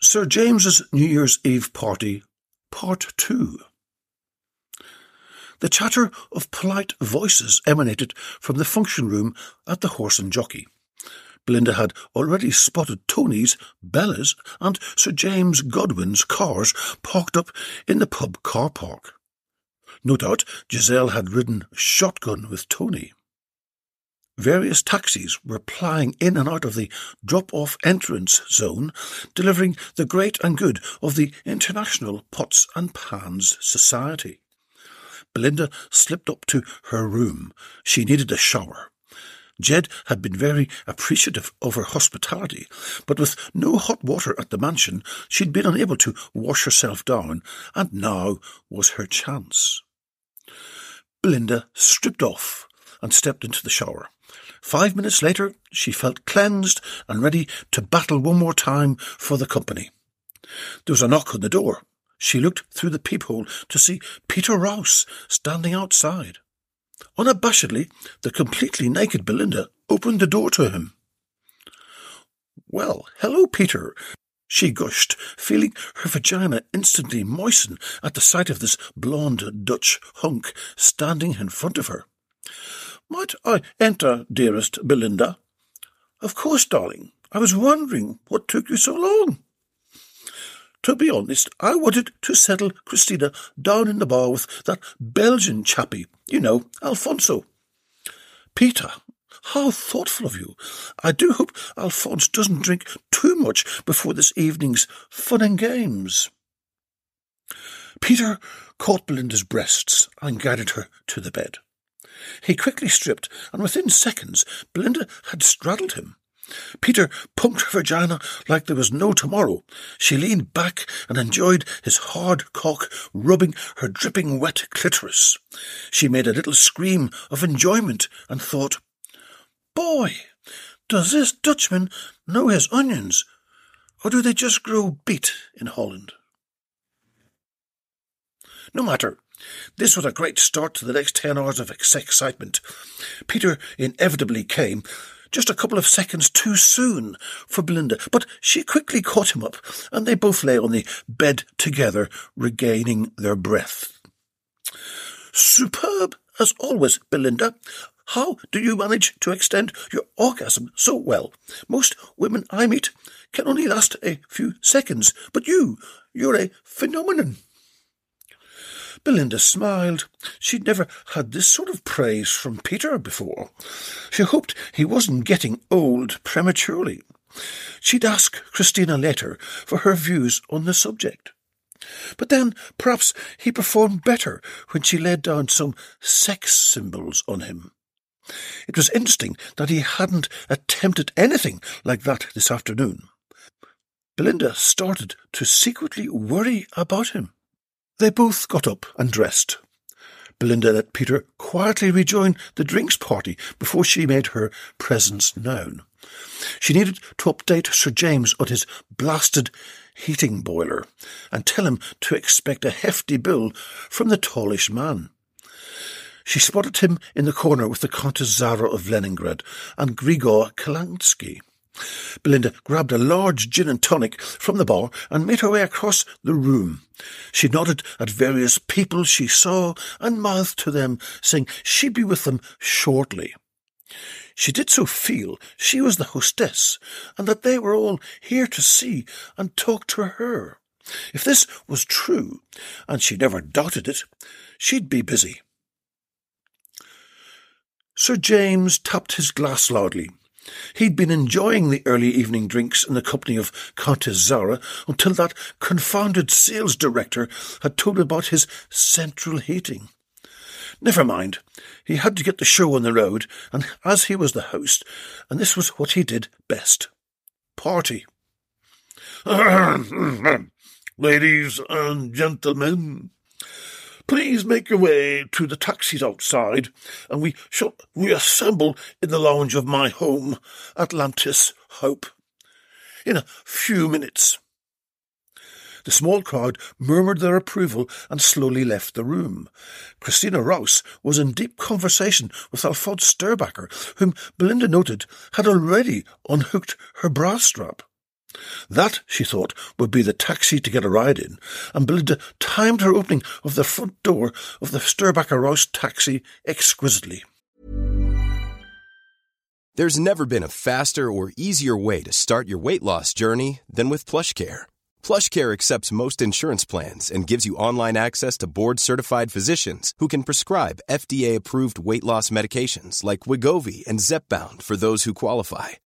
Sir James's New Year's Eve party, part two. The chatter of polite voices emanated from the function room at the Horse and Jockey. Belinda had already spotted Tony's, Bella's, and Sir James Godwin's cars parked up in the pub car park. No doubt Giselle had ridden shotgun with Tony. Various taxis were plying in and out of the drop-off entrance zone, delivering the great and good of the International Pots and Pans Society. Belinda slipped up to her room. She needed a shower. Jed had been very appreciative of her hospitality, but with no hot water at the mansion, she'd been unable to wash herself down, and now was her chance. Belinda stripped off and stepped into the shower. Five minutes later, she felt cleansed and ready to battle one more time for the company. There was a knock on the door. She looked through the peephole to see Peter Rouse standing outside. Unabashedly, the completely naked Belinda opened the door to him. Well, hello, Peter, she gushed, feeling her vagina instantly moisten at the sight of this blonde Dutch hunk standing in front of her. Might I enter, dearest Belinda? Of course, darling. I was wondering what took you so long. To be honest, I wanted to settle Christina down in the bar with that Belgian chappie, you know, Alfonso. Peter, how thoughtful of you. I do hope Alphonse doesn't drink too much before this evening's fun and games. Peter caught Belinda's breasts and guided her to the bed. He quickly stripped, and within seconds Belinda had straddled him. Peter pumped her vagina like there was no tomorrow. She leaned back and enjoyed his hard cock rubbing her dripping wet clitoris. She made a little scream of enjoyment and thought, Boy, does this Dutchman know his onions, or do they just grow beet in Holland? No matter. This was a great start to the next ten hours of excitement. Peter inevitably came, just a couple of seconds too soon for Belinda, but she quickly caught him up, and they both lay on the bed together, regaining their breath. Superb, as always, Belinda. How do you manage to extend your orgasm so well? Most women I meet can only last a few seconds, but you, you're a phenomenon. Belinda smiled. She'd never had this sort of praise from Peter before. She hoped he wasn't getting old prematurely. She'd ask Christina later for her views on the subject. But then perhaps he performed better when she laid down some sex symbols on him. It was interesting that he hadn't attempted anything like that this afternoon. Belinda started to secretly worry about him. They both got up and dressed. Belinda let Peter quietly rejoin the drinks party before she made her presence known. She needed to update Sir James on his blasted heating boiler and tell him to expect a hefty bill from the tallish man. She spotted him in the corner with the Countess Zara of Leningrad and Grigor Kalansky. Belinda grabbed a large gin and tonic from the bar and made her way across the room. She nodded at various people she saw and mouthed to them, saying she'd be with them shortly. She did so feel she was the hostess, and that they were all here to see and talk to her. If this was true, and she never doubted it, she'd be busy. Sir James tapped his glass loudly. He'd been enjoying the early evening drinks in the company of Countess Zara until that confounded sales director had told about his central heating. Never mind. He had to get the show on the road, and as he was the host, and this was what he did best. Party. Ladies and gentlemen, Please make your way to the taxis outside, and we shall reassemble in the lounge of my home, Atlantis Hope, in a few minutes. The small crowd murmured their approval and slowly left the room. Christina Rouse was in deep conversation with Alphonse Sterbacher, whom Belinda noted had already unhooked her bra strap. That, she thought, would be the taxi to get a ride in, and Belinda timed her opening of the front door of the Sterbacher Rouse taxi exquisitely. There's never been a faster or easier way to start your weight loss journey than with PlushCare PlushCare accepts most insurance plans and gives you online access to board-certified physicians who can prescribe FDA-approved weight loss medications like Wegovy and Zepbound for those who qualify.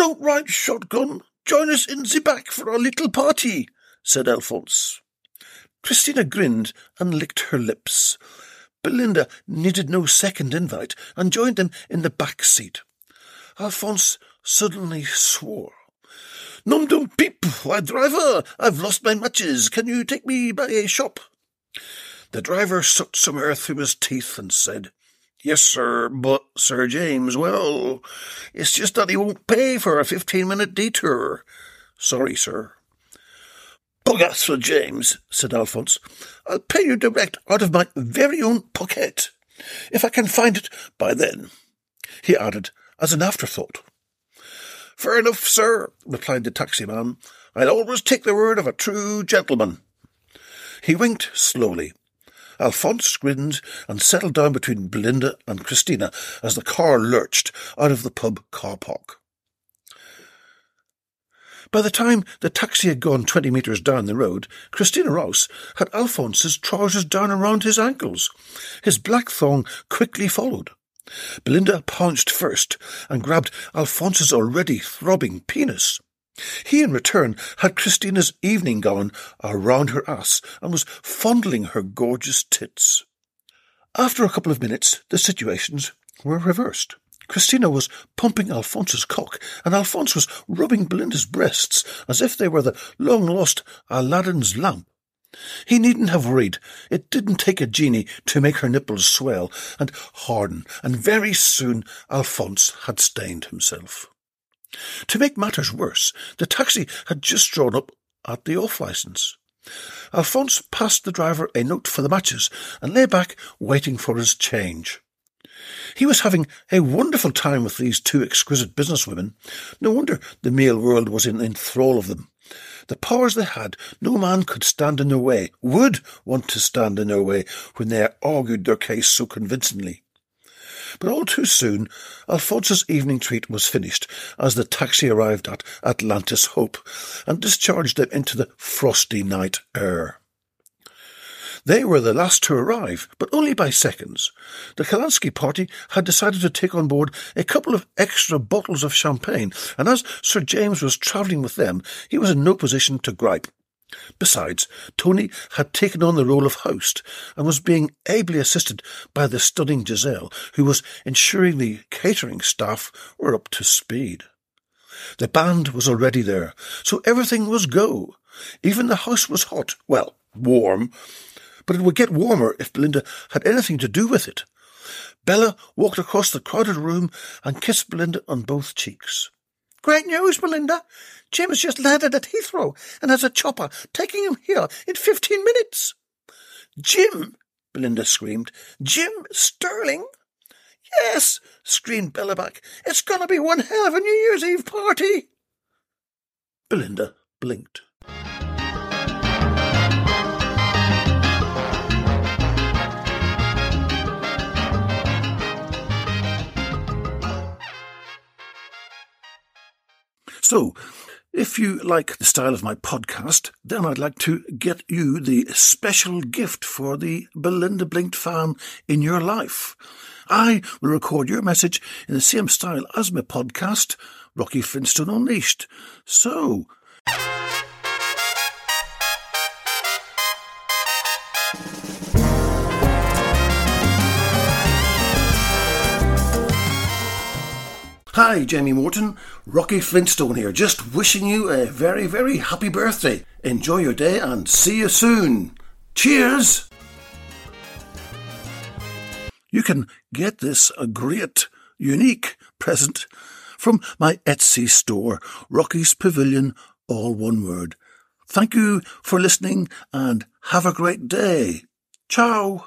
Don't ride shotgun. Join us in the back for our little party, said Alphonse. Christina grinned and licked her lips. Belinda needed no second invite and joined them in the back seat. Alphonse suddenly swore. Num dum peep, why driver, I've lost my matches. Can you take me by a shop? The driver sucked some air through his teeth and said, Yes, sir, but Sir James, well, it's just that he won't pay for a fifteen minute detour. Sorry, sir. Oh, Bugger, Sir James, said Alphonse. I'll pay you direct out of my very own pocket, if I can find it by then, he added as an afterthought. Fair enough, sir, replied the taxi-man. I'll always take the word of a true gentleman. He winked slowly Alphonse grinned and settled down between Belinda and Christina as the car lurched out of the pub car park. By the time the taxi had gone twenty metres down the road, Christina Rouse had Alphonse's trousers down around his ankles. His black thong quickly followed. Belinda pounced first and grabbed Alphonse's already throbbing penis. He, in return, had Christina's evening gown around her ass and was fondling her gorgeous tits. After a couple of minutes, the situations were reversed. Christina was pumping Alphonse's cock, and Alphonse was rubbing Belinda's breasts as if they were the long lost Aladdin's lamp. He needn't have worried. It didn't take a genie to make her nipples swell and harden, and very soon Alphonse had stained himself. To make matters worse, the taxi had just drawn up at the off licence. Alphonse passed the driver a note for the matches and lay back waiting for his change. He was having a wonderful time with these two exquisite businesswomen. No wonder the male world was in enthrall of them. The powers they had, no man could stand in their way, would want to stand in their way when they argued their case so convincingly. But all too soon, Alphonse's evening treat was finished as the taxi arrived at Atlantis Hope and discharged them into the frosty night air. They were the last to arrive, but only by seconds. The Kalansky party had decided to take on board a couple of extra bottles of champagne, and as Sir James was travelling with them, he was in no position to gripe. Besides, Tony had taken on the role of host and was being ably assisted by the stunning Giselle, who was ensuring the catering staff were up to speed. The band was already there, so everything was go. Even the house was hot, well, warm, but it would get warmer if Belinda had anything to do with it. Bella walked across the crowded room and kissed Belinda on both cheeks. Great news, Belinda. Jim has just landed at Heathrow and has a chopper taking him here in fifteen minutes. Jim! Belinda screamed. Jim Sterling? Yes, screamed Bella back. It's going to be one hell of a New Year's Eve party. Belinda blinked. So, if you like the style of my podcast, then I'd like to get you the special gift for the Belinda Blinked fan in your life. I will record your message in the same style as my podcast, Rocky Flintstone Unleashed. So, Hi, Jamie Morton. Rocky Flintstone here, just wishing you a very, very happy birthday. Enjoy your day and see you soon. Cheers! You can get this a great, unique present from my Etsy store, Rocky's Pavilion, all one word. Thank you for listening and have a great day. Ciao!